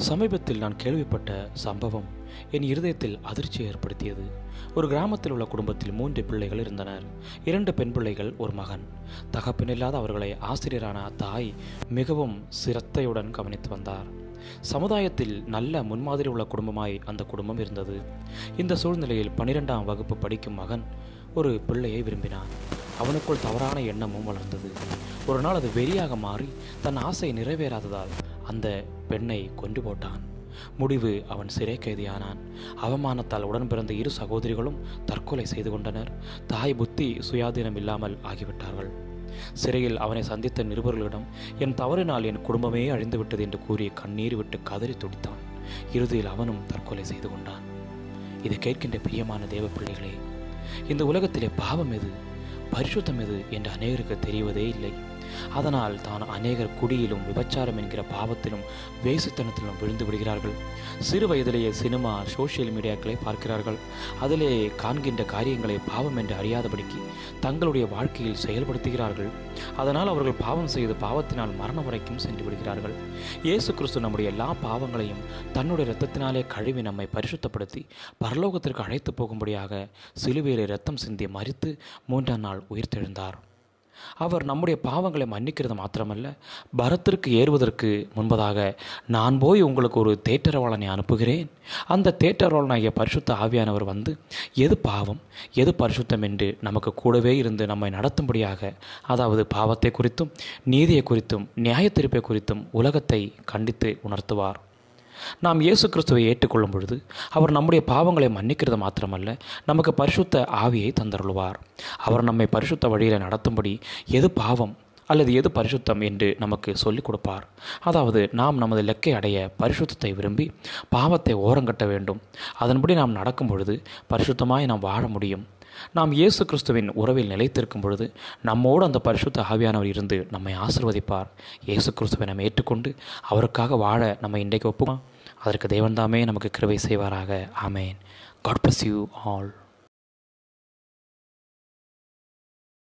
சமீபத்தில் நான் கேள்விப்பட்ட சம்பவம் என் இருதயத்தில் அதிர்ச்சியை ஏற்படுத்தியது. ஒரு கிராமத்தில் உள்ள குடும்பத்தில் மூன்று பிள்ளைகள் இருந்தனர். இரண்டு பெண் பிள்ளைகள் ஒரு மகன். தகப்பனில்லாத அவர்களை ஆசிரியரான தாய் மிகவும் சிரத்தையுடன் கவனித்து வந்தார். சமுதாயத்தில் நல்ல முன்மாதிரி உள்ள குடும்பமாய் அந்த குடும்பம் இருந்தது. இந்த சூழ்நிலையில் பன்னிரெண்டாம் வகுப்பு படிக்கும் மகன் ஒரு பிள்ளையை விரும்பினான். அவனுக்குள் தவறான எண்ணமும் வளர்ந்தது. ஒரு நாள் அது வெறியாக மாறி தன் ஆசை நிறைவேறாததால் அந்த பெண்ணை கொண்டு போட்டான். முடிவு அவன் சிறை கைதியானான் அவமானத்தால் உடன் பிறந்த இரு சகோதரிகளும் தற்கொலை செய்து கொண்டனர். தாய் புத்தி சுயாதீனம் இல்லாமல் ஆகிவிட்டார்கள். சிறையில் அவனை சந்தித்த நிருபர்களிடம் என் தவறினால் என் குடும்பமே அழிந்துவிட்டது என்று கூறி கண்ணீர் விட்டு கதறி துடித்தான். இறுதியில் அவனும் தற்கொலை செய்து கொண்டான். இதை கேட்கின்ற பிரியமான தேவ பிள்ளைகளே இந்த உலகத்திலே பாவம் எது? பரிசுத்தம் எது? என்று அநேகருக்கு தெரிவதே இல்லை. அதனால் தான் அநேகர் குடியிலும் விபச்சாரம் என்கிற பாவத்திலும் வேசுத்தனத்திலும் விழுந்து விடுகிறார்கள். சிறு வயதிலேயே சினிமா சோசியல் மீடியாக்களை பார்க்கிறார்கள். அதிலே காண்கின்ற காரியங்களை பாவம் என்று அறியாதபடிக்கு தங்களுடைய வாழ்க்கையில் செயல்படுத்துகிறார்கள். அதனால் அவர்கள் பாவம் செய்து பாவத்தினால் மரணம் வரைக்கும் சென்று விடுகிறார்கள். இயேசு கிறிஸ்து நம்முடைய எல்லா பாவங்களையும் தன்னுடைய இரத்தத்தினாலே கழுவி நம்மை பரிசுத்தப்படுத்தி பரலோகத்திற்கு அழைத்து போகும்படியாக சிலுவையிலே ரத்தம் சிந்தி மறித்து மூன்றாம் நாள் உயிர்த்தெழுந்தார். அவர் நம்முடைய பாவங்களை மன்னிக்கிறது மாத்திரமல்ல பரத்திற்கு ஏறுவதற்கு முன்பதாக நான் போய் உங்களுக்கு ஒரு தேட்டரவாளனை அனுப்புகிறேன். அந்த தேட்டரவாளனாகிய பரிசுத்த ஆவியானவர் வந்து எது பாவம்? எது பரிசுத்தம்? என்று நமக்கு கூடவே இருந்து நம்மை நடத்தும்படியாக அதாவது பாவத்தை குறித்தும் நீதியை குறித்தும் நியாயத்திருப்பை குறித்தும் உலகத்தை கண்டித்து உணர்த்துவார். நாம் இயேசு கிறிஸ்துவை ஏற்றுக்கொள்ளும் பொழுது அவர் நம்முடைய பாவங்களை மன்னிக்கிறது மாத்திரமல்ல நமக்கு பரிசுத்த ஆவியை தந்தருள்வார். அவர் நம்மை பரிசுத்த வழியில் நடத்தும்படி எது பாவம் அல்லது எது பரிசுத்தம் என்று நமக்கு சொல்லிக் கொடுப்பார். அதாவது நாம் நமது லெக்கை அடைய பரிசுத்தத்தை விரும்பி பாவத்தை ஓரங்கட்ட வேண்டும். அதன்படி நாம் நடக்கும் பொழுது பரிசுத்தமாய் நாம் வாழ முடியும். நாம் இயேசு கிறிஸ்துவின் உறவில் நிலைத்திருக்கும் பொழுது நம்மோடு அந்த பரிசுத்த ஆவியானவர் இருந்து நம்மை ஆசிர்வதிப்பார். இயேசு கிறிஸ்துவை நம்ம ஏற்றுக்கொண்டு அவருக்காக வாழ நம்ம இன்றைக்கு ஒப்புமா அதற்கு தேவன்தாமே நமக்கு கிருவை செய்வாராக. ஆமேன். God bless you all